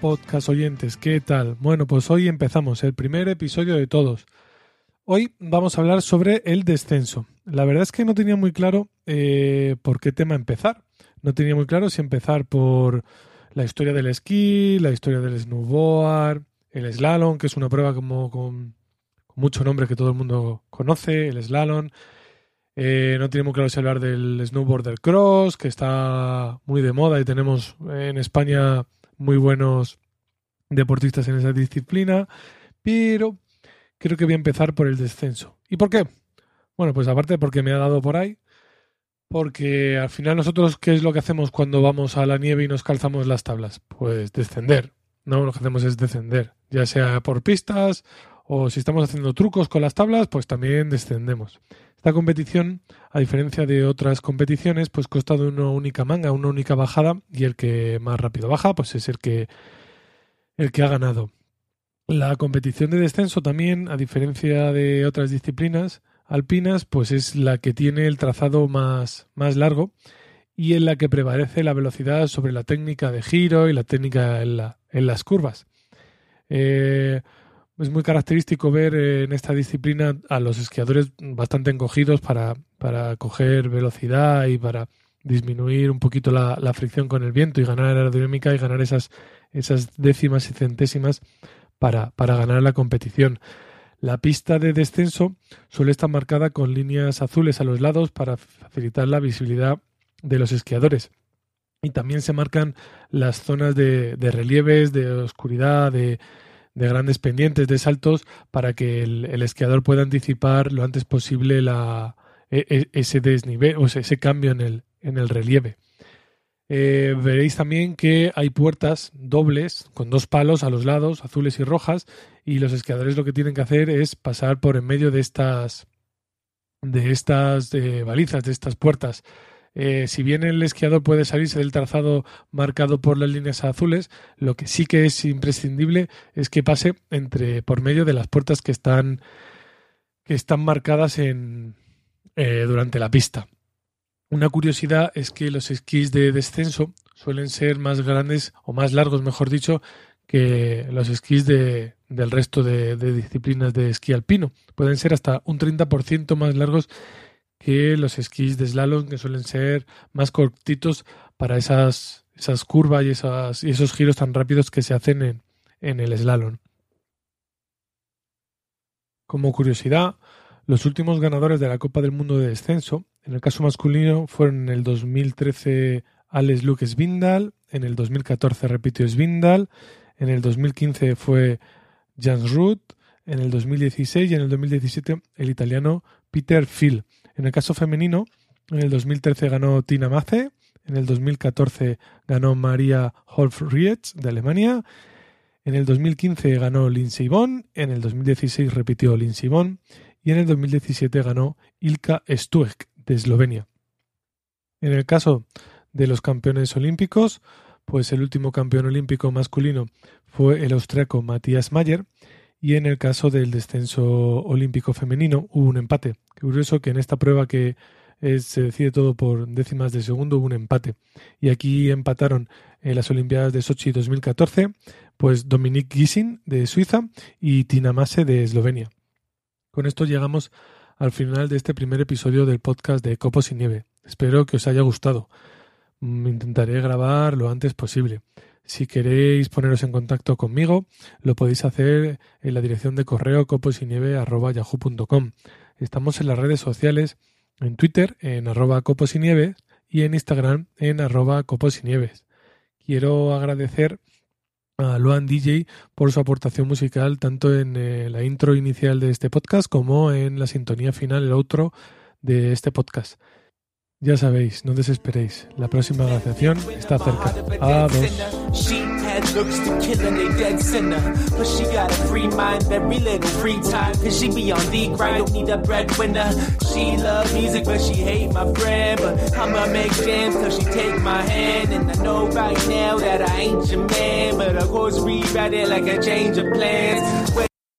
podcast oyentes, ¿qué tal? Bueno, pues hoy empezamos el primer episodio de todos. Hoy vamos a hablar sobre el descenso. La verdad es que no tenía muy claro eh, por qué tema empezar. No tenía muy claro si empezar por la historia del esquí, la historia del snowboard, el slalom, que es una prueba como con, mucho nombre que todo el mundo conoce, el slalom. Eh, no muy claro si hablar del snowboard del cross, que está muy de moda y tenemos en España muy buenos deportistas en esa disciplina, pero creo que voy a empezar por el descenso. ¿Y por qué? Bueno, pues aparte porque me ha dado por ahí, porque al final nosotros, ¿qué es lo que hacemos cuando vamos a la nieve y nos calzamos las tablas? Pues descender. No, lo que hacemos es descender, ya sea por pistas o si estamos haciendo trucos con las tablas, pues también descendemos. Esta competición, a diferencia de otras competiciones, pues consta de una única manga, una única bajada y el que más rápido baja, pues es el que el que ha ganado. La competición de descenso también, a diferencia de otras disciplinas alpinas, pues es la que tiene el trazado más, más largo y en la que prevalece la velocidad sobre la técnica de giro y la técnica en, en las curvas. Eh, es muy característico ver eh, en esta disciplina a los esquiadores bastante encogidos para, para coger velocidad y para disminuir un poquito la, fricción con el viento y ganar aerodinámica y ganar esas, esas décimas y centésimas para, para ganar la competición. La pista de descenso suele estar marcada con líneas azules a los lados para facilitar la visibilidad de los esquiadores. Y también se marcan las zonas de, de relieves, de oscuridad, de, de grandes pendientes, de saltos, para que el, esquiador pueda anticipar lo antes posible la, e, e, ese desnivel, o ese cambio en el, en el relieve. Eh, veréis también que hay puertas dobles con dos palos a los lados, azules y rojas, y los esquiadores lo que tienen que hacer es pasar por en medio de estas de estas eh, balizas, de estas puertas. Eh, si bien el esquiador puede salirse del trazado marcado por las líneas azules, lo que sí que es imprescindible es que pase entre por medio de las puertas que están que están marcadas en eh, durante la pista. Una curiosidad es que los esquís de descenso suelen ser más grandes o más largos, mejor dicho, que los esquís de, del resto de, de disciplinas de esquí alpino. Pueden ser hasta un 30% más largos que los esquís de slalom que suelen ser más cortitos para esas, esas curvas y, esas, y esos giros tan rápidos que se hacen en, en el slalom. Como curiosidad, los últimos ganadores de la Copa del Mundo de Descenso, en el caso masculino, fueron en el 2013 Alex Luke Svindal, en el 2014 repitió Svindal, en el 2015 fue Jans Ruth, en el 2016 y en el 2017 el italiano Peter Phil. En el caso femenino, en el 2013 ganó Tina Mace, en el 2014 ganó María Holf-Rietz de Alemania, en el 2015 ganó Lindsey Vonn, en el 2016 repitió Lindsey Vonn y en el 2017 ganó Ilka Stuek de Eslovenia. En el caso de los campeones olímpicos, pues el último campeón olímpico masculino fue el austriaco Matthias Mayer y en el caso del descenso olímpico femenino hubo un empate. Qué curioso que en esta prueba que se decide todo por décimas de segundo hubo un empate. Y aquí empataron en las Olimpiadas de Sochi 2014, pues Dominique Gisin de Suiza y Tina Mase de Eslovenia. Con esto llegamos al final de este primer episodio del podcast de Copos y Nieve. Espero que os haya gustado. Mm, intentaré grabar lo antes posible. Si queréis poneros en contacto conmigo, lo podéis hacer en la dirección de correo coposinieve.yahoo.com. Estamos en las redes sociales, en Twitter, en arroba coposinieve y en Instagram, en arroba coposinieves. Quiero agradecer a Luan DJ por su aportación musical tanto en eh, la intro inicial de este podcast como en la sintonía final, el outro de este podcast. Ya sabéis, no desesperéis. La próxima grabación está cerca. Adiós.